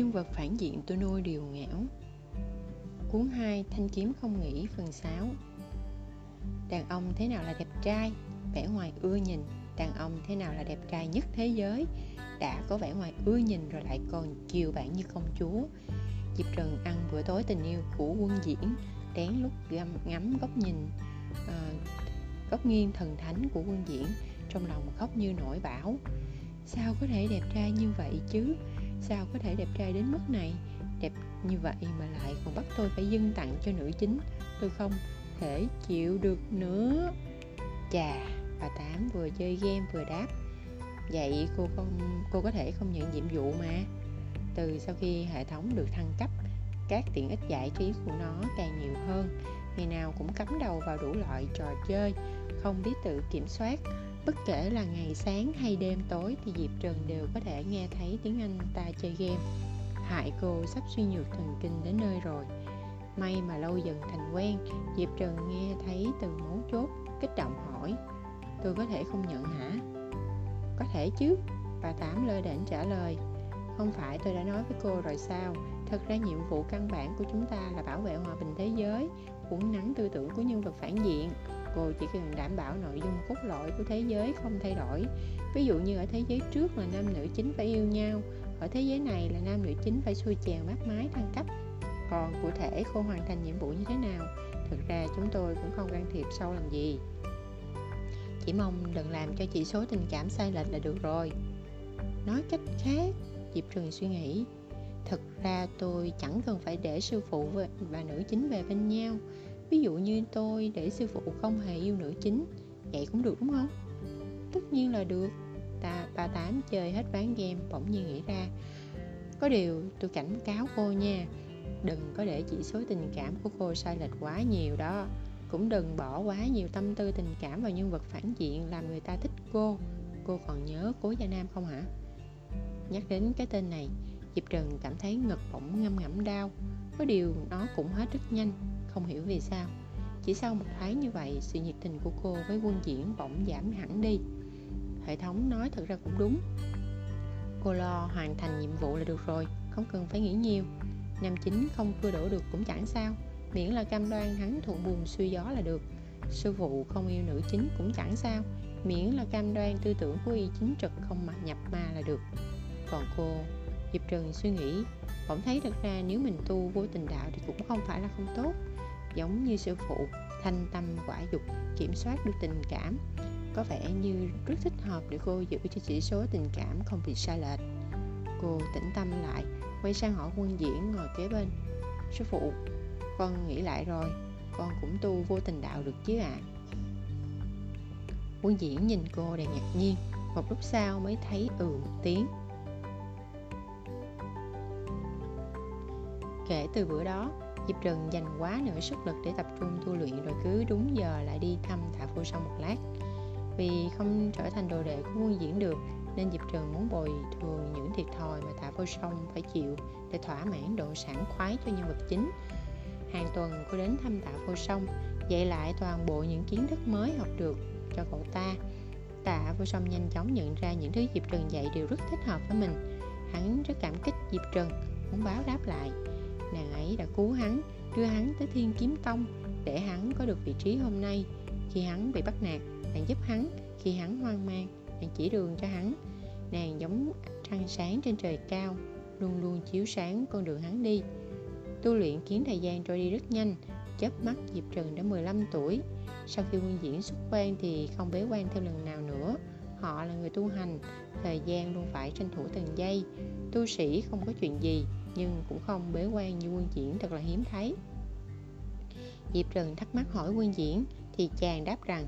nhân vật phản diện tôi nuôi điều ngảo cuốn 2 thanh kiếm không nghĩ phần 6 đàn ông thế nào là đẹp trai? Vẻ ngoài ưa nhìn. Đàn ông thế nào là đẹp trai nhất thế giới? Đã có vẻ ngoài ưa nhìn rồi lại còn chiều bạn như công chúa. Diệp Trần ăn bữa tối tình yêu của quân diễn Đén lúc găm, ngắm góc nhìn uh, Góc nghiêng thần thánh của quân diễn Trong lòng khóc như nổi bão. Sao có thể đẹp trai như vậy chứ? Sao có thể đẹp trai đến mức này? Đẹp như vậy mà lại còn bắt tôi phải dâng tặng cho nữ chính. Tôi không thể chịu được nữa. Chà, bà Tám vừa chơi game vừa đáp. Vậy cô không cô có thể không nhận nhiệm vụ mà. Từ sau khi hệ thống được thăng cấp các tiện ích giải trí của nó càng nhiều hơn. Ngày nào cũng cắm đầu vào đủ loại trò chơi không biết tự kiểm soát bất kể là ngày sáng hay đêm tối thì diệp trần đều có thể nghe thấy tiếng anh ta chơi game. Hại cô sắp suy nhược thần kinh đến nơi rồi. May mà lâu dần thành quen, diệp trần nghe thấy từ mấu chốt, kích động hỏi, tôi có thể không nhận hả? Có thể chứ. Bà tám lơ đễnh trả lời, không phải tôi đã nói với cô rồi sao? Thật ra nhiệm vụ căn bản của chúng ta là bảo vệ hòa bình thế giới, uốn nắng tư tưởng của nhân vật phản diện cô chỉ cần đảm bảo nội dung cốt lõi của thế giới không thay đổi. Ví dụ như ở thế giới trước là nam nữ chính phải yêu nhau, ở thế giới này là nam nữ chính phải xuôi chèo mát mái thăng cấp. Còn cụ thể cô hoàn thành nhiệm vụ như thế nào? Thực ra chúng tôi cũng không can thiệp sâu làm gì. Chỉ mong đừng làm cho chỉ số tình cảm sai lệch là được rồi. Nói cách khác, diệp trường suy nghĩ, thực ra tôi chẳng cần phải để sư phụ và nữ chính về bên nhau ví dụ như tôi để sư phụ không hề yêu nữ chính, vậy cũng được đúng không? Tất nhiên là được. Ta bà tám chơi hết ván game bỗng nhiên nghĩ ra. Có điều tôi cảnh cáo cô nha, đừng có để chỉ số tình cảm của cô sai lệch quá nhiều đó. Cũng đừng bỏ quá nhiều tâm tư tình cảm vào nhân vật phản diện làm người ta thích cô. Cô còn nhớ cố gia nam không hả? Nhắc đến cái tên này, diệp trần cảm thấy ngực bỗng ngâm ngẫm đau. Có điều nó cũng hết rất nhanh không hiểu vì sao. Chỉ sau một tháng như vậy, sự nhiệt tình của cô với quân diễn bỗng giảm hẳn đi. Hệ thống nói thật ra cũng đúng. Cô lo hoàn thành nhiệm vụ là được rồi, không cần phải nghĩ nhiều. Nam chính không cưa đổ được cũng chẳng sao, miễn là cam đoan hắn thuận buồm xuôi gió là được. Sư phụ không yêu nữ chính cũng chẳng sao, miễn là cam đoan tư tưởng của y chính trực không mà nhập ma là được. Còn cô, diệp trần suy nghĩ, bỗng thấy thật ra nếu mình tu vô tình đạo thì cũng không phải là không tốt giống như sư phụ, thanh tâm quả dục, kiểm soát được tình cảm. Có vẻ như rất thích hợp để cô giữ cho chỉ số tình cảm không bị sai lệch. Cô tĩnh tâm lại, quay sang hỏi quân diễn ngồi kế bên. Sư phụ, con nghĩ lại rồi, con cũng tu vô tình đạo được chứ ạ. À? quân diễn nhìn cô đầy ngạc nhiên, một lúc sau mới thấy ừ một tiếng. Kể từ bữa đó diệp trần dành quá nửa sức lực để tập trung tu luyện rồi cứ đúng giờ lại đi thăm tạ phu sông một lát. Vì không trở thành đồ đệ của quân diễn được, nên diệp trần muốn bồi thường những thiệt thòi mà tạ phu song phải chịu để thỏa mãn độ sảng khoái cho nhân vật chính. Hàng tuần cô đến thăm tạ phu song dạy lại toàn bộ những kiến thức mới học được cho cậu ta. Tạ vô song nhanh chóng nhận ra những thứ diệp trần dạy đều rất thích hợp với mình. Hắn rất cảm kích diệp trần muốn báo đáp lại nàng ấy đã cứu hắn, đưa hắn tới thiên kiếm tông để hắn có được vị trí hôm nay. Khi hắn bị bắt nạt, nàng giúp hắn. Khi hắn hoang mang, nàng chỉ đường cho hắn. Nàng giống trăng sáng trên trời cao, luôn luôn chiếu sáng con đường hắn đi. Tu luyện khiến thời gian trôi đi rất nhanh, chớp mắt diệp trần đã 15 tuổi. Sau khi quân diễn xuất quan thì không bế quan theo lần nào nữa. Họ là người tu hành, thời gian luôn phải tranh thủ từng giây. Tu sĩ không có chuyện gì nhưng cũng không bế quan như quân diễn thật là hiếm thấy. Diệp trần thắc mắc hỏi quân diễn thì chàng đáp rằng,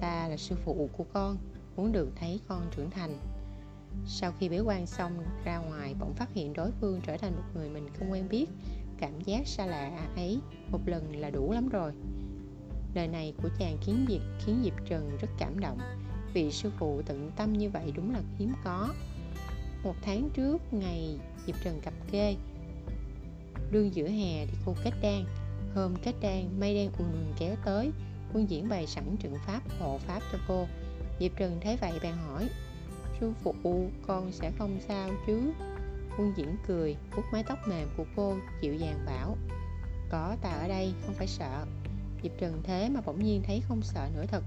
ta là sư phụ của con, muốn được thấy con trưởng thành. Sau khi bế quan xong ra ngoài, bỗng phát hiện đối phương trở thành một người mình không quen biết. Cảm giác xa lạ ấy một lần là đủ lắm rồi. Lời này của chàng khiến diệp khiến diệp trần rất cảm động, vì sư phụ tận tâm như vậy đúng là hiếm có. Một tháng trước, ngày diệp trần cặp kê. Đương giữa hè thì cô kết đan. Hôm kết đan, mây đen ùn ùn kéo tới, quân diễn bày sẵn trận pháp, hộ pháp cho cô. Diệp trần thấy vậy bèn hỏi, sư phụ, con sẽ không sao chứ? Quân diễn cười, vuốt mái tóc mềm của cô, dịu dàng bảo, có ta ở đây, không phải sợ. Diệp trần thế mà bỗng nhiên thấy không sợ nữa thật.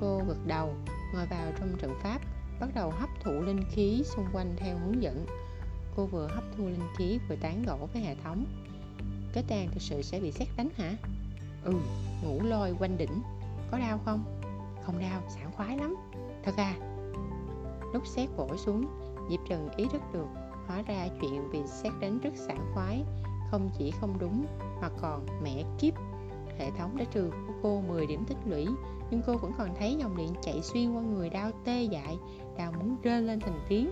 Cô gật đầu, ngồi vào trong trận pháp, bắt đầu hấp thụ linh khí xung quanh theo hướng dẫn cô vừa hấp thu linh khí vừa tán gỗ với hệ thống. Cái tàn thực sự sẽ bị xét đánh hả? Ừ ngủ lôi quanh đỉnh. Có đau không? Không đau, sảng khoái lắm. Thật à? Lúc xét vỗ xuống, diệp trần ý thức được, hóa ra chuyện bị xét đánh rất sảng khoái. Không chỉ không đúng, mà còn mẹ kiếp. Hệ thống đã trừ của cô 10 điểm tích lũy, nhưng cô vẫn còn thấy dòng điện chạy xuyên qua người đau tê dại đau muốn rơi lên thành tiếng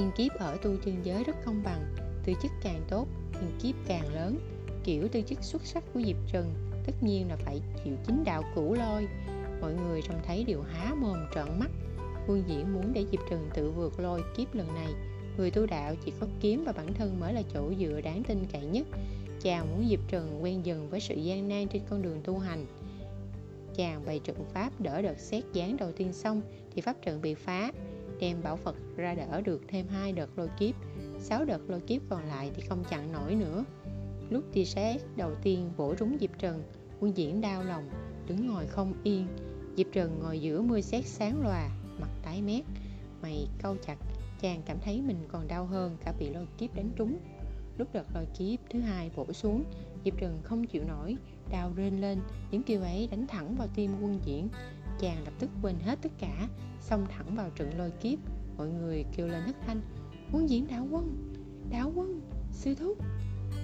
thiên kiếp ở tu chân giới rất công bằng, tư chức càng tốt, thiên kiếp càng lớn. Kiểu tư chức xuất sắc của diệp trần tất nhiên là phải chịu chính đạo cũ lôi. Mọi người trông thấy đều há mồm trợn mắt. Quân diễn muốn để diệp trần tự vượt lôi kiếp lần này. Người tu đạo chỉ có kiếm và bản thân mới là chỗ dựa đáng tin cậy nhất. Chàng muốn diệp trần quen dần với sự gian nan trên con đường tu hành. Chàng bày trận pháp đỡ đợt xét gián đầu tiên xong thì pháp trận bị phá đem bảo phật ra đỡ được thêm hai đợt lôi kiếp. Sáu đợt lôi kiếp còn lại thì không chặn nổi nữa. Lúc tia xét đầu tiên bổ trúng diệp trần, quân diễn đau lòng, đứng ngồi không yên. Diệp trần ngồi giữa mưa xét sáng lòa mặt tái mét. Mày câu chặt, chàng cảm thấy mình còn đau hơn cả bị lôi kiếp đánh trúng. Lúc đợt lôi kiếp thứ hai bổ xuống, diệp trần không chịu nổi đau rên lên, những kêu ấy đánh thẳng vào tim quân diễn chàng lập tức quên hết tất cả, xông thẳng vào trận lôi kiếp. Mọi người kêu lên thất thanh, quân diễn đạo quân đạo quân, sư thúc.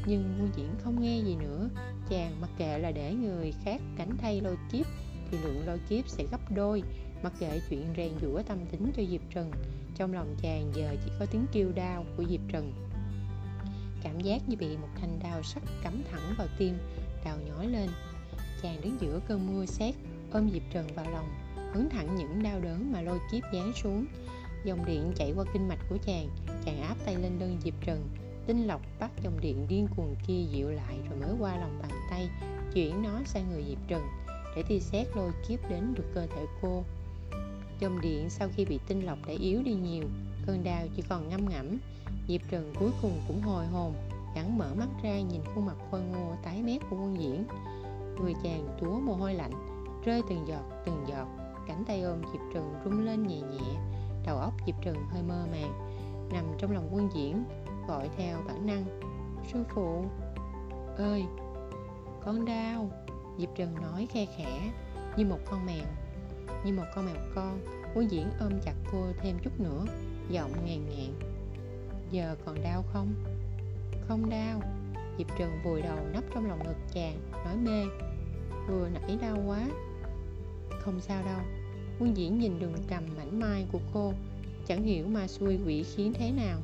Nhưng quân diễn không nghe gì nữa. Chàng mặc kệ là để người khác cánh thay lôi kiếp thì lượng lôi kiếp sẽ gấp đôi. Mặc kệ chuyện rèn giũa tâm tính cho diệp trần, trong lòng chàng giờ chỉ có tiếng kêu đau của diệp trần. Cảm giác như bị một thanh đao sắc cắm thẳng vào tim, đau nhói lên. Chàng đứng giữa cơn mưa xét ôm diệp trần vào lòng, hướng thẳng những đau đớn mà lôi kiếp giáng xuống. Dòng điện chạy qua kinh mạch của chàng chàng áp tay lên lưng diệp trần, tinh lọc bắt dòng điện điên cuồng kia dịu lại rồi mới qua lòng bàn tay, chuyển nó sang người diệp trần, để tia xét lôi kiếp đến được cơ thể cô. Dòng điện sau khi bị tinh lọc đã yếu đi nhiều, cơn đau chỉ còn ngâm ngẫm. Diệp trần cuối cùng cũng hồi hồn, gắn mở mắt ra nhìn khuôn mặt khôi ngô tái mét của quân diễn. Người chàng túa mồ hôi lạnh rơi từng giọt từng giọt. Cánh tay ôm diệp trừng rung lên nhẹ nhẹ, đầu óc diệp trừng hơi mơ màng. Nằm trong lòng quân diễn, gọi theo bản năng, sư phụ, ơi, con đau. Diệp trừng nói khe khẽ, như một con mèo, như một con mèo con. Quân diễn ôm chặt cô thêm chút nữa, giọng ngàn ngạn giờ còn đau không? Không đau. Diệp trừng vùi đầu nấp trong lòng ngực chàng, nói mê. Vừa nãy đau quá không sao đâu. Quân diễn nhìn đường cầm mảnh mai của cô, chẳng hiểu ma xui quỷ khiến thế nào.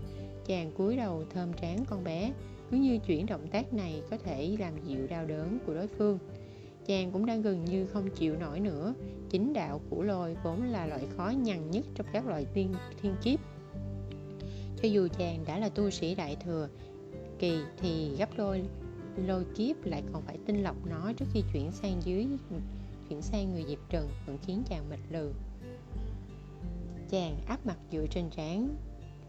Chàng cúi đầu thơm trán con bé, cứ như chuyển động tác này có thể làm dịu đau đớn của đối phương. Chàng cũng đang gần như không chịu nổi nữa. Chính đạo của lôi vốn là loại khó nhằn nhất trong các loại tiên thiên kiếp. Cho dù chàng đã là tu sĩ đại thừa, kỳ thì gấp đôi lôi kiếp lại còn phải tinh lọc nó trước khi chuyển sang dưới chuyển sang người diệp trần vẫn khiến chàng mệt lừ. Chàng áp mặt dựa trên trán.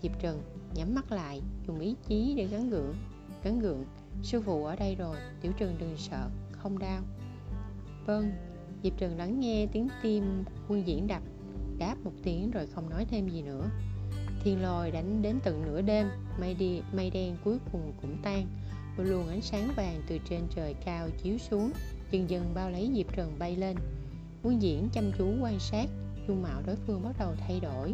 Diệp trần nhắm mắt lại, dùng ý chí để gắn gượng. Gắn gượng, sư phụ ở đây rồi, tiểu trần đừng sợ, không đau. Vâng diệp trần lắng nghe tiếng tim quân diễn đập, đáp một tiếng rồi không nói thêm gì nữa. Thiên lôi đánh đến tận nửa đêm, mây đi, mây đen cuối cùng cũng tan. Một luồng ánh sáng vàng từ trên trời cao chiếu xuống dần dần bao lấy diệp trần bay lên. Quân diễn chăm chú quan sát, dung mạo đối phương bắt đầu thay đổi.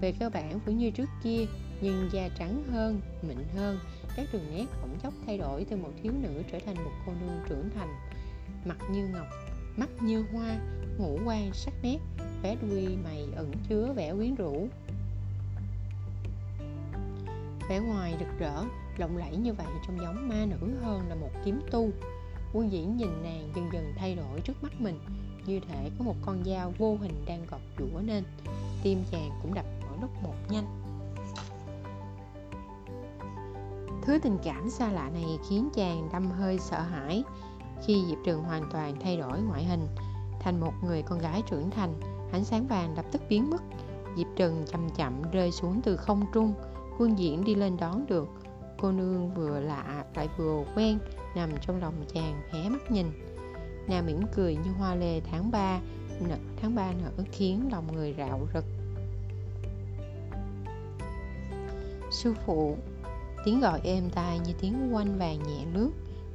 Về cơ bản vẫn như trước kia, nhưng da trắng hơn, mịn hơn, các đường nét bỗng chốc thay đổi từ một thiếu nữ trở thành một cô nương trưởng thành. Mặt như ngọc, mắt như hoa, ngũ quan sắc nét, vẻ đuôi mày ẩn chứa vẻ quyến rũ. Vẻ ngoài rực rỡ, lộng lẫy như vậy trông giống ma nữ hơn là một kiếm tu quân diễn nhìn nàng dần dần thay đổi trước mắt mình, như thể có một con dao vô hình đang gọt giũa nên tim chàng cũng đập mỗi lúc một nhanh. Thứ tình cảm xa lạ này khiến chàng đâm hơi sợ hãi. Khi diệp trường hoàn toàn thay đổi ngoại hình, thành một người con gái trưởng thành, ánh sáng vàng lập tức biến mất. Diệp trần chậm chậm rơi xuống từ không trung, quân diễn đi lên đón được cô nương vừa lạ lại vừa quen nằm trong lòng chàng hé mắt nhìn. Nàng mỉm cười như hoa lê tháng 3 nở, tháng 3 nở khiến lòng người rạo rực. Sư phụ tiếng gọi êm tai như tiếng quanh vàng nhẹ lướt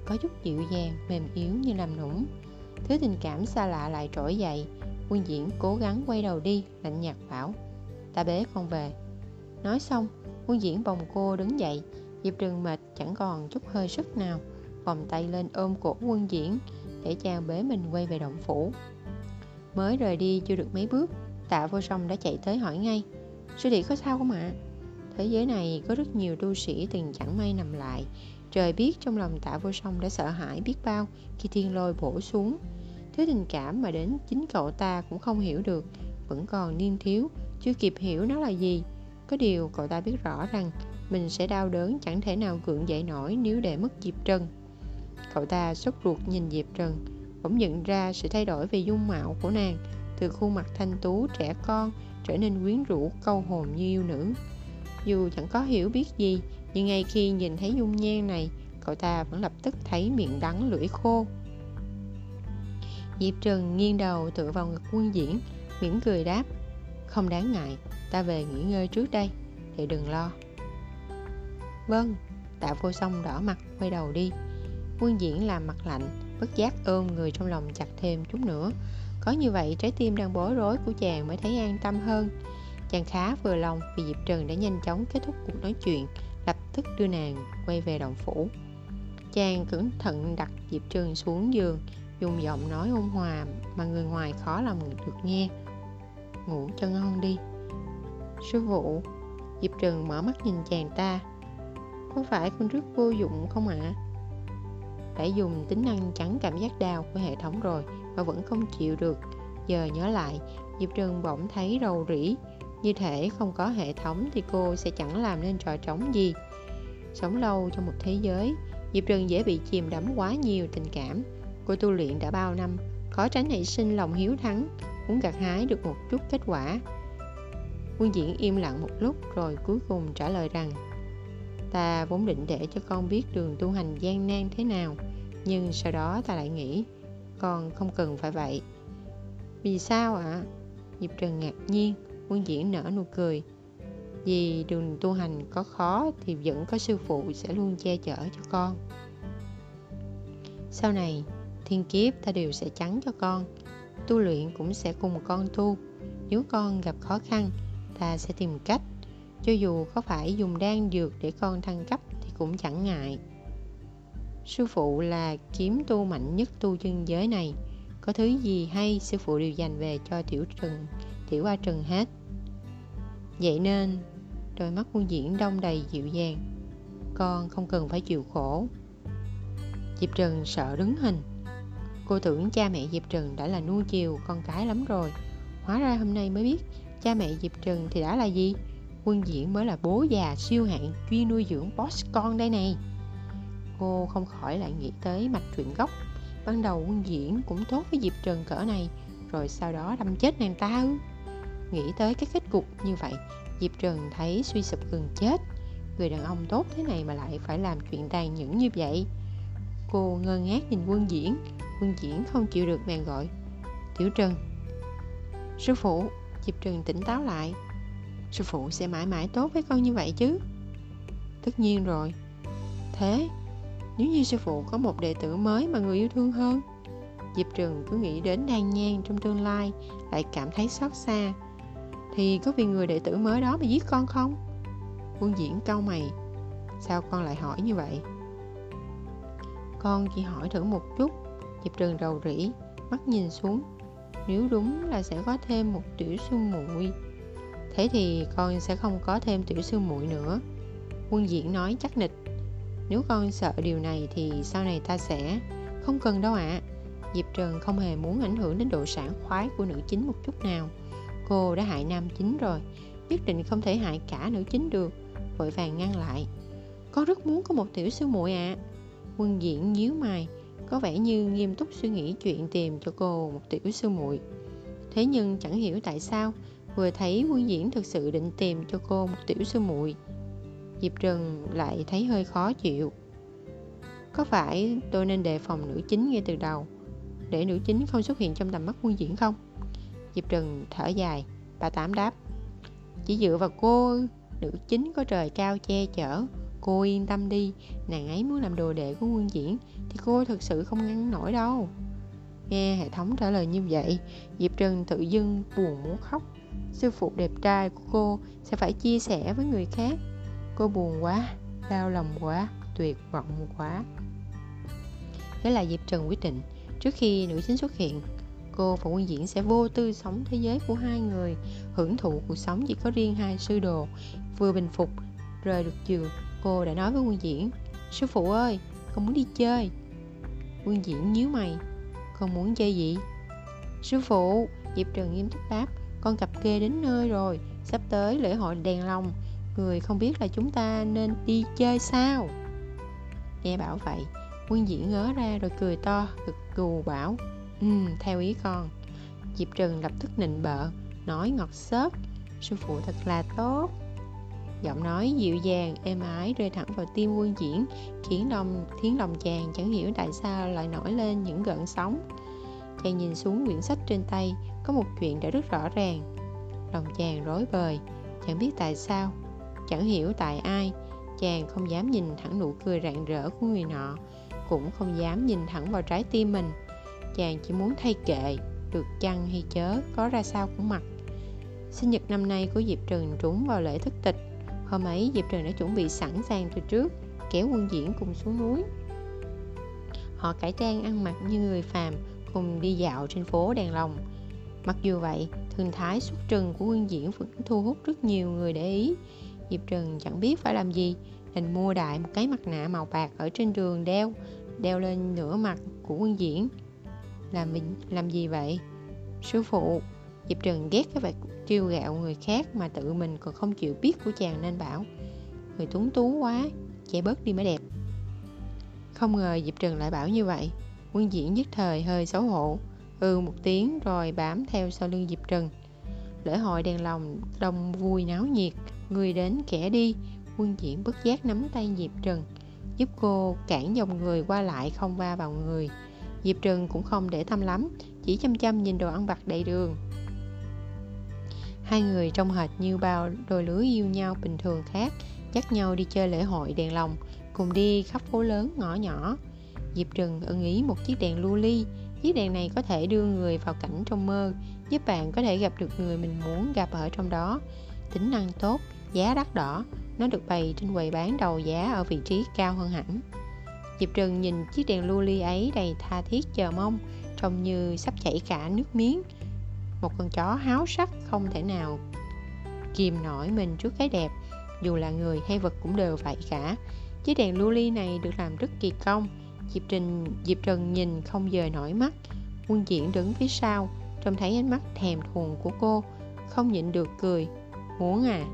có chút dịu dàng mềm yếu như làm nũng. Thứ tình cảm xa lạ lại trỗi dậy quân diễn cố gắng quay đầu đi lạnh nhạt bảo ta bế con về. Nói xong quân diễn bồng cô đứng dậy diệp trừng mệt chẳng còn chút hơi sức nào, vòng tay lên ôm cổ quân diễn để chàng bế mình quay về động phủ. Mới rời đi chưa được mấy bước, tạ vô song đã chạy tới hỏi ngay, sư đệ có sao không ạ? Thế giới này có rất nhiều tu sĩ từng chẳng may nằm lại. Trời biết trong lòng tạ vô song đã sợ hãi biết bao khi thiên lôi bổ xuống. Thứ tình cảm mà đến chính cậu ta cũng không hiểu được, vẫn còn niên thiếu, chưa kịp hiểu nó là gì. Có điều cậu ta biết rõ rằng mình sẽ đau đớn chẳng thể nào gượng dậy nổi nếu để mất Diệp Trần. Cậu ta sốt ruột nhìn Diệp Trần, bỗng nhận ra sự thay đổi về dung mạo của nàng, từ khuôn mặt thanh tú trẻ con trở nên quyến rũ câu hồn như yêu nữ. Dù chẳng có hiểu biết gì, nhưng ngay khi nhìn thấy dung nhan này, cậu ta vẫn lập tức thấy miệng đắng lưỡi khô. Diệp Trần nghiêng đầu tựa vào ngực quân diễn, mỉm cười đáp, không đáng ngại, ta về nghỉ ngơi trước đây, thì đừng lo. Vâng, tạ vô song đỏ mặt quay đầu đi. Quân diễn làm mặt lạnh Bất giác ôm người trong lòng chặt thêm chút nữa. Có như vậy trái tim đang bối rối của chàng mới thấy an tâm hơn. Chàng khá vừa lòng vì Diệp Trần đã nhanh chóng kết thúc cuộc nói chuyện Lập tức đưa nàng quay về động phủ. Chàng cẩn thận đặt Diệp Trần xuống giường Dùng giọng nói ôn hòa mà người ngoài khó lòng được nghe. Ngủ cho ngon đi. Sư phụ Diệp Trần mở mắt nhìn chàng ta có phải con rất vô dụng không ạ? À? Đã dùng tính năng chắn cảm giác đau của hệ thống rồi mà vẫn không chịu được. Giờ nhớ lại, Diệp trường bỗng thấy rầu rĩ. Như thể không có hệ thống thì cô sẽ chẳng làm nên trò trống gì. Sống lâu trong một thế giới, Diệp trường dễ bị chìm đắm quá nhiều tình cảm. Cô tu luyện đã bao năm, khó tránh nảy sinh lòng hiếu thắng, muốn gặt hái được một chút kết quả. Quân diễn im lặng một lúc rồi cuối cùng trả lời rằng Ta vốn định để cho con biết đường tu hành gian nan thế nào. Nhưng sau đó ta lại nghĩ, Con không cần phải vậy. Vì sao ạ? À? Diệp Trần ngạc nhiên, Quân diễn nở nụ cười. Vì đường tu hành có khó Thì vẫn có sư phụ sẽ luôn che chở cho con. Sau này, Thiên kiếp ta đều sẽ chắn cho con. Tu luyện cũng sẽ cùng con tu. Nếu con gặp khó khăn, Ta sẽ tìm cách cho dù có phải dùng đan dược để con thăng cấp thì cũng chẳng ngại. Sư phụ là kiếm tu mạnh nhất tu chân giới này. Có thứ gì hay sư phụ đều dành về cho tiểu trần tiểu a trần hết. Vậy nên, đôi mắt quân diễn đông đầy dịu dàng. Con không cần phải chịu khổ. Diệp trần sợ đứng hình. Cô tưởng cha mẹ diệp trần đã là nuôi chiều con cái lắm rồi. Hóa ra hôm nay mới biết cha mẹ diệp trần thì đã là gì? Quân Diễn mới là bố già siêu hạng chuyên nuôi dưỡng boss con đây này. Cô không khỏi lại nghĩ tới mạch truyện gốc. Ban đầu Quân Diễn cũng tốt với Diệp Trần cỡ này, Rồi sau đó đâm chết nàng ta ư? Nghĩ tới cái kết cục như vậy Diệp Trần thấy suy sụp gần chết. Người đàn ông tốt thế này mà lại phải làm chuyện tàn nhẫn như vậy. Cô ngơ ngác nhìn quân diễn. Quân diễn không chịu được bèn gọi. Tiểu Trần. Sư phụ Diệp Trần tỉnh táo lại sư phụ sẽ mãi mãi tốt với con như vậy chứ? Tất nhiên rồi. Thế, nếu như sư phụ có một đệ tử mới mà người yêu thương hơn, diệp trừng cứ nghĩ đến đan nhan trong tương lai, lại cảm thấy xót xa. Thì có vì người đệ tử mới đó mà giết con không? Quân diễn cau mày. Sao con lại hỏi như vậy? Con chỉ hỏi thử một chút. Diệp trừng rầu rĩ, mắt nhìn xuống. Nếu đúng là sẽ có thêm một tiểu sư muội. Thế thì con sẽ không có thêm tiểu sư muội nữa. Quân diễn nói chắc nịch. Nếu con sợ điều này thì sau này ta sẽ Không cần đâu ạ. À. Diệp Trần không hề muốn ảnh hưởng đến độ sản khoái của nữ chính một chút nào. Cô đã hại nam chính rồi, Nhất định không thể hại cả nữ chính được. Vội vàng ngăn lại. Con rất muốn có một tiểu sư muội ạ. À. Quân diễn nhíu mày, Có vẻ như nghiêm túc suy nghĩ chuyện tìm cho cô một tiểu sư muội. Thế nhưng chẳng hiểu tại sao vừa thấy quân diễn thực sự định tìm cho cô một tiểu sư muội. Diệp Trần lại thấy hơi khó chịu. Có phải tôi nên đề phòng nữ chính ngay từ đầu, Để nữ chính không xuất hiện trong tầm mắt quân diễn không? Diệp Trần thở dài, Bà Tám đáp, Chỉ dựa vào cô, Nữ chính có trời cao che chở, Cô yên tâm đi, Nàng ấy muốn làm đồ đệ của quân diễn Thì cô thực sự không ngăn nổi đâu. Nghe hệ thống trả lời như vậy, Diệp Trần tự dưng buồn muốn khóc. Sư phụ đẹp trai của cô Sẽ phải chia sẻ với người khác. Cô buồn quá, Đau lòng quá, Tuyệt vọng quá. Thế là Diệp Trần quyết định, Trước khi nữ chính xuất hiện, Cô và quân diễn sẽ vô tư sống thế giới của hai người, Hưởng thụ cuộc sống chỉ có riêng hai sư đồ, Vừa bình phục, Rời được giường, Cô đã nói với quân diễn, Sư phụ ơi, Con muốn đi chơi. Quân diễn nhíu mày, Con muốn chơi gì? Sư phụ, Diệp Trần nghiêm túc đáp con cặp kê đến nơi rồi Sắp tới lễ hội đèn lồng. Người không biết là chúng ta nên đi chơi sao? Nghe bảo vậy Quân diễn ngớ ra rồi cười to Gật gù bảo Ừ theo ý con. Diệp Trần lập tức nịnh bợ Nói ngọt xớt Sư phụ thật là tốt. Giọng nói dịu dàng, êm ái rơi thẳng vào tim quân diễn Khiến lòng, khiến lòng chàng chẳng hiểu tại sao lại nổi lên những gợn sóng. Chàng nhìn xuống quyển sách trên tay có một chuyện đã rất rõ ràng. Lòng chàng rối bời, Chẳng biết tại sao. Chẳng hiểu tại ai, Chàng không dám nhìn thẳng nụ cười rạng rỡ của người nọ, Cũng không dám nhìn thẳng vào trái tim mình. Chàng chỉ muốn thay kệ, Được chăng hay chớ, Có ra sao cũng mặc. Sinh nhật năm nay của Diệp Trần trúng vào lễ thất tịch. Hôm ấy, Diệp Trần đã chuẩn bị sẵn sàng từ trước, Kéo quân diễn cùng xuống núi. Họ cải trang ăn mặc như người phàm, Cùng đi dạo trên phố đèn lồng. Mặc dù vậy, thường thái xuất trần của quân diễn vẫn thu hút rất nhiều người để ý. Diệp Trần chẳng biết phải làm gì Đành mua đại một cái mặt nạ màu bạc ở trên đường đeo Đeo lên nửa mặt của quân diễn. Làm, mình, làm gì vậy? Sư phụ Diệp Trần ghét cái việc trêu gạo người khác mà tự mình còn không chịu biết của chàng nên bảo Người tuấn tú quá, che bớt đi mới đẹp. Không ngờ Diệp Trần lại bảo như vậy. Quân diễn nhất thời hơi xấu hổ. Ừ một tiếng rồi bám theo sau lưng Diệp Trần. Lễ hội đèn lồng đông vui náo nhiệt, Người đến kẻ đi. Quân diễn bất giác nắm tay Diệp Trần, Giúp cô cản dòng người qua lại không va vào người. Diệp Trần cũng không để tâm lắm, Chỉ chăm chăm nhìn đồ ăn vặt đầy đường. Hai người trông hệt như bao đôi lứa yêu nhau bình thường khác, Dắt nhau đi chơi lễ hội đèn lồng, Cùng đi khắp phố lớn ngõ nhỏ. Diệp Trần ưng ý một chiếc đèn lưu ly Chiếc đèn này có thể đưa người vào cảnh trong mơ Giúp bạn có thể gặp được người mình muốn gặp ở trong đó. Tính năng tốt, giá đắt đỏ Nó được bày trên quầy bán đầu giá ở vị trí cao hơn hẳn. Diệp Trần nhìn chiếc đèn lưu ly ấy đầy tha thiết chờ mong Trông như sắp chảy cả nước miếng. Một con chó háo sắc không thể nào kìm nổi mình trước cái đẹp dù là người hay vật cũng đều vậy cả. Chiếc đèn lưu ly này được làm rất kỳ công diệp trình, diệp trần nhìn không dời nổi mắt. Quân diễn đứng phía sau, trông thấy ánh mắt thèm thuồng của cô, không nhịn được cười. Muốn à?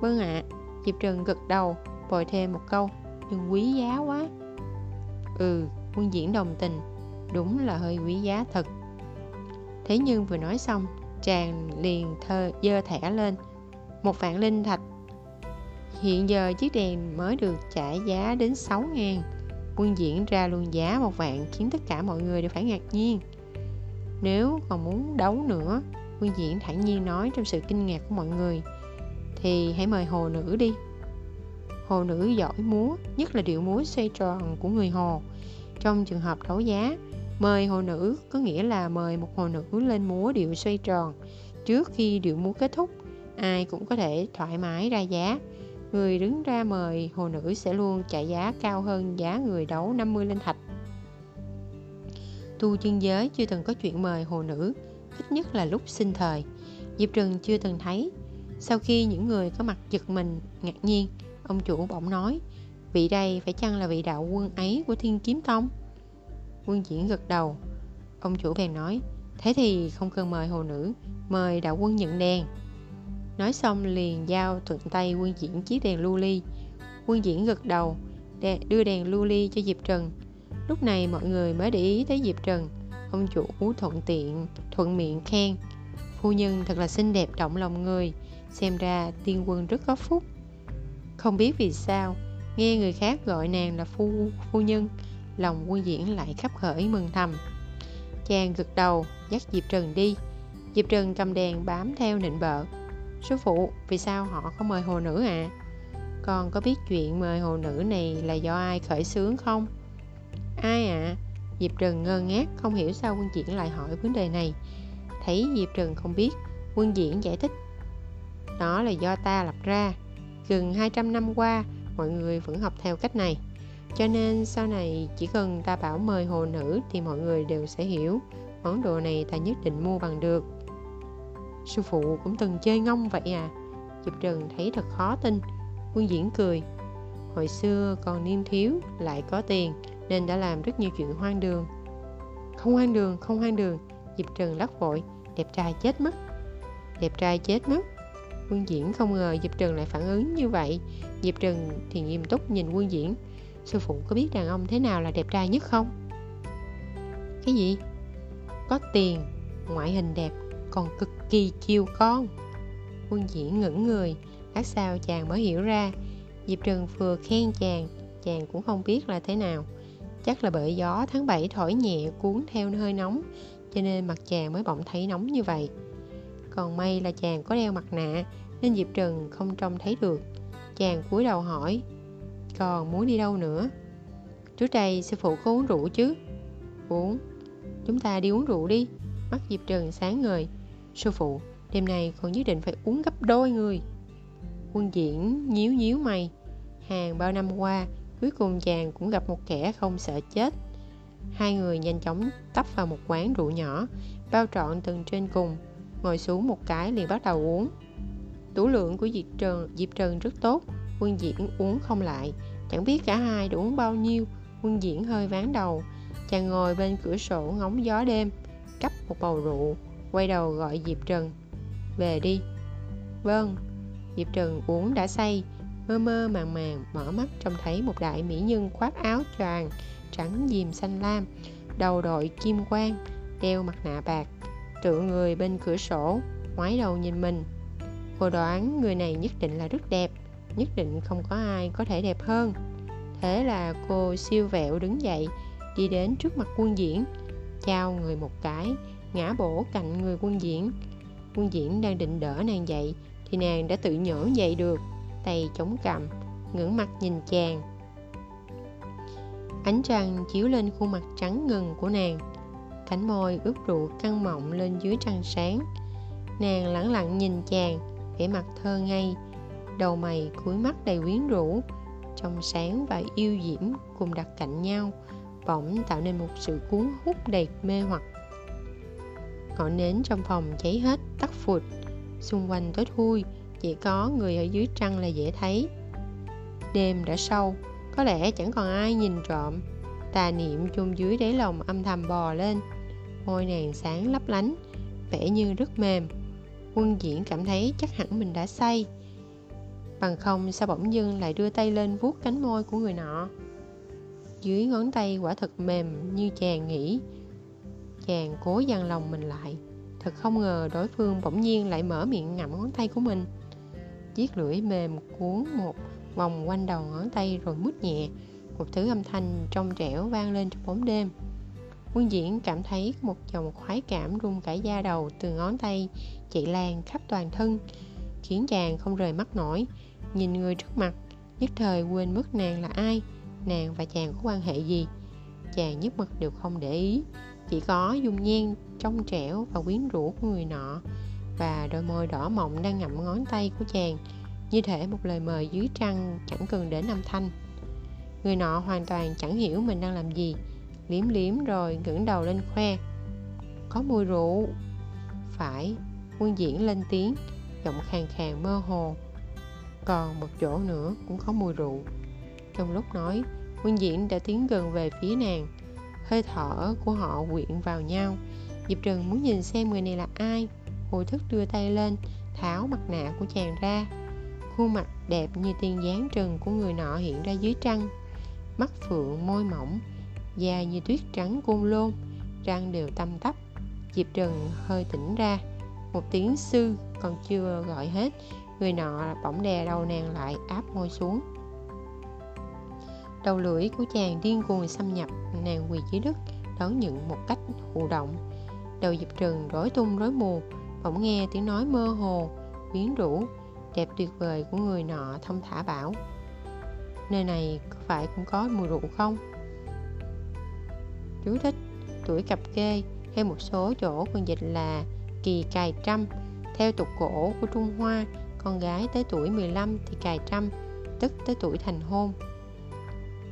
Vâng ạ. À. diệp trần gật đầu, bồi thêm một câu. Nhưng quý giá quá. Ừ quân diễn đồng tình. Đúng là hơi quý giá thật. Thế nhưng vừa nói xong, Chàng liền thơ, dơ thẻ lên. Một vạn linh thạch. Hiện giờ chiếc đèn mới được trả giá đến 6 ngàn. Quân diễn ra luôn giá một vạn Khiến tất cả mọi người đều phải ngạc nhiên Nếu còn muốn đấu nữa Quân diễn thản nhiên nói trong sự kinh ngạc của mọi người Thì hãy mời hồ nữ đi Hồ nữ giỏi múa Nhất là điệu múa xoay tròn của người hồ Trong trường hợp đấu giá Mời hồ nữ có nghĩa là mời một hồ nữ lên múa điệu xoay tròn. Trước khi điệu múa kết thúc, ai cũng có thể thoải mái ra giá. Người đứng ra mời hồ nữ sẽ luôn trả giá cao hơn giá người đấu 50 linh thạch. Tu chân giới chưa từng có chuyện mời hồ nữ, ít nhất là lúc sinh thời. Diệp Trừng chưa từng thấy. Sau khi những người có mặt giật mình, ngạc nhiên, ông chủ bỗng nói, vị đây phải chăng là vị đạo quân ấy của Thiên Kiếm Tông? Quân diễn gật đầu Ông chủ bèn nói Thế thì không cần mời hồ nữ Mời đạo quân nhận đèn Nói xong liền giao thuận tay quân diễn chiếc đèn lưu ly. Quân diễn gật đầu Đưa đèn lưu ly cho Diệp Trần. Lúc này mọi người mới để ý tới Diệp Trần. Ông chủ thuận tiện, Thuận miệng khen, Phu nhân thật là xinh đẹp, động lòng người, Xem ra tiên quân rất có phúc. Không biết vì sao, nghe người khác gọi nàng là phu phu nhân, lòng quân diễn lại khắp khởi mừng thầm. Chàng gật đầu, dắt diệp trần đi. Diệp trần cầm đèn bám theo nịnh bợ sư phụ, vì sao họ không mời hồ nữ à con có biết chuyện mời hồ nữ này là do ai khởi xướng không? Ai ạ? À? diệp trần ngơ ngác, không hiểu sao quân diễn lại hỏi vấn đề này. Thấy diệp trần không biết, quân diễn giải thích. Đó là do ta lập ra. Gần 200 năm qua, mọi người vẫn học theo cách này. Cho nên sau này chỉ cần ta bảo mời hồ nữ thì mọi người đều sẽ hiểu. Món đồ này ta nhất định mua bằng được sư phụ cũng từng chơi ngông vậy à. Diệp trần thấy thật khó tin. Quân diễn cười. Hồi xưa còn niên thiếu, lại có tiền, nên đã làm rất nhiều chuyện hoang đường. Không hoang đường, không hoang đường, diệp trần lắc vội. Đẹp trai chết mất. Đẹp trai chết mất. Quân diễn không ngờ diệp trần lại phản ứng như vậy. Diệp trần thì nghiêm túc nhìn quân diễn. Sư phụ có biết đàn ông thế nào là đẹp trai nhất không? Cái gì? Có tiền, ngoại hình đẹp còn cực kỳ chiều con. Quân diễn ngẩn người lát sau chàng mới hiểu ra. Diệp trần vừa khen chàng chàng cũng không biết là thế nào. Chắc là bởi gió tháng 7 thổi nhẹ, cuốn theo hơi nóng, cho nên mặt chàng mới bỗng thấy nóng như vậy. Còn may là chàng có đeo mặt nạ, nên diệp trần không trông thấy được. Chàng cúi đầu hỏi, còn muốn đi đâu nữa? Trước đây sư phụ có uống rượu chứ? Uống. Chúng ta đi uống rượu đi. Mắt diệp trần sáng ngời sư phụ, đêm nay còn nhất định phải uống gấp đôi người. Quân diễn nhíu nhíu mày. Hàng bao năm qua, cuối cùng chàng cũng gặp một kẻ không sợ chết. Hai người nhanh chóng tấp vào một quán rượu nhỏ, bao trọn từng trên cùng, ngồi xuống một cái liền bắt đầu uống. Tủ lượng của diệp trần diệp trần rất tốt, quân diễn uống không lại. Chẳng biết cả hai đã uống bao nhiêu, quân diễn hơi ván đầu. Chàng ngồi bên cửa sổ ngóng gió đêm, cắp một bầu rượu quay đầu gọi diệp trần về đi. Vâng. Diệp trần uống đã say, mơ mơ màng màng mở mắt trông thấy một đại mỹ nhân khoác áo choàng trắng diềm xanh lam, đầu đội kim quang, đeo mặt nạ bạc, tựa người bên cửa sổ, ngoái đầu nhìn mình. Cô đoán người này nhất định là rất đẹp, nhất định không có ai có thể đẹp hơn. Thế là cô siêu vẹo đứng dậy, đi đến trước mặt quân diễn, chào người một cái ngã bổ cạnh người quân diễn. Quân diễn đang định đỡ nàng dậy, thì nàng đã tự nhổ dậy được, tay chống cằm ngẩng mặt nhìn chàng. Ánh trăng chiếu lên khuôn mặt trắng ngần của nàng. Cánh môi ướt rượu căng mọng lên dưới trăng sáng. Nàng lẳng lặng nhìn chàng, vẻ mặt thơ ngây, đầu mày cuối mắt đầy quyến rũ. Trong sáng và yêu diễm cùng đặt cạnh nhau, bỗng tạo nên một sự cuốn hút đầy mê hoặc ngọn nến trong phòng cháy hết tắt phụt. Xung quanh tối thui, chỉ có người ở dưới trăng là dễ thấy. Đêm đã sâu có lẽ chẳng còn ai nhìn trộm. Tà niệm chôn dưới đáy lòng âm thầm bò lên. Môi nàng sáng lấp lánh, vẻ như rất mềm. Quân diễn cảm thấy chắc hẳn mình đã say. Bằng không, sao bỗng dưng lại đưa tay lên vuốt cánh môi của người nọ? Dưới ngón tay quả thật mềm như chàng nghĩ chàng cố dằn lòng mình lại. Thật không ngờ đối phương bỗng nhiên lại mở miệng ngậm ngón tay của mình. Chiếc lưỡi mềm cuốn một vòng quanh đầu ngón tay rồi mút nhẹ. Một thứ âm thanh trong trẻo vang lên trong bóng đêm. Quân diễn cảm thấy một dòng khoái cảm rung cả da đầu từ ngón tay chạy lan khắp toàn thân, khiến chàng không rời mắt nổi. Nhìn người trước mặt, nhất thời quên mất nàng là ai, nàng và chàng có quan hệ gì. Chàng nhất mực đều không để ý chỉ có dung nhan, trong trẻo và quyến rũ của người nọ, và đôi môi đỏ mọng đang ngậm ngón tay của chàng, như thể một lời mời dưới trăng chẳng cần đến âm thanh. Người nọ hoàn toàn chẳng hiểu mình đang làm gì, liếm liếm rồi ngẩng đầu lên khoe. Có mùi rượu. Phải. Quân diễn lên tiếng, giọng khàn khàn mơ hồ. Còn một chỗ nữa cũng có mùi rượu. Trong lúc nói, quân diễn đã tiến gần về phía nàng hơi thở của họ quyện vào nhau. Diệp Trừng muốn nhìn xem người này là ai. Hồi thức đưa tay lên, tháo mặt nạ của chàng ra. Khuôn mặt đẹp như tiên dáng trần của người nọ hiện ra dưới trăng. Mắt phượng môi mỏng, da như tuyết trắng côn lôn, răng đều tăm tắp. Diệp Trừng hơi tỉnh ra. Một tiếng sư còn chưa gọi hết, người nọ bỗng đè đầu nàng lại áp môi xuống đầu lưỡi của chàng điên cuồng xâm nhập, nàng quỳ dưới đất, đón nhận một cách thụ động. Đầu dịp trừng rối tung rối mù, bỗng nghe tiếng nói mơ hồ, quyến rũ, đẹp tuyệt vời của người nọ thông thả bảo, nơi này có phải cũng có mùi rượu không? Chú thích, tuổi cặp kê, hay một số chỗ còn dịch là kỳ cài trăm theo tục cổ của Trung Hoa, con gái tới tuổi 15 thì cài trăm tức tới tuổi thành hôn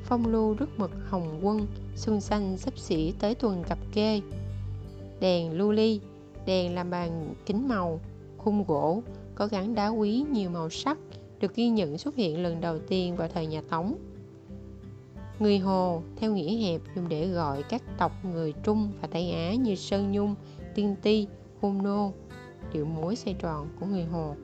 phong lưu rước mực hồng quân xuân xanh sắp xỉ tới tuần cặp kê đèn lưu ly đèn làm bằng kính màu khung gỗ có gắn đá quý nhiều màu sắc được ghi nhận xuất hiện lần đầu tiên vào thời nhà Tống. Người Hồ, theo nghĩa hẹp, dùng để gọi các tộc người Trung và Tây Á như Sơn Nhung, Tiên Ti, Hung Nô, điệu múa xoay tròn của người Hồ.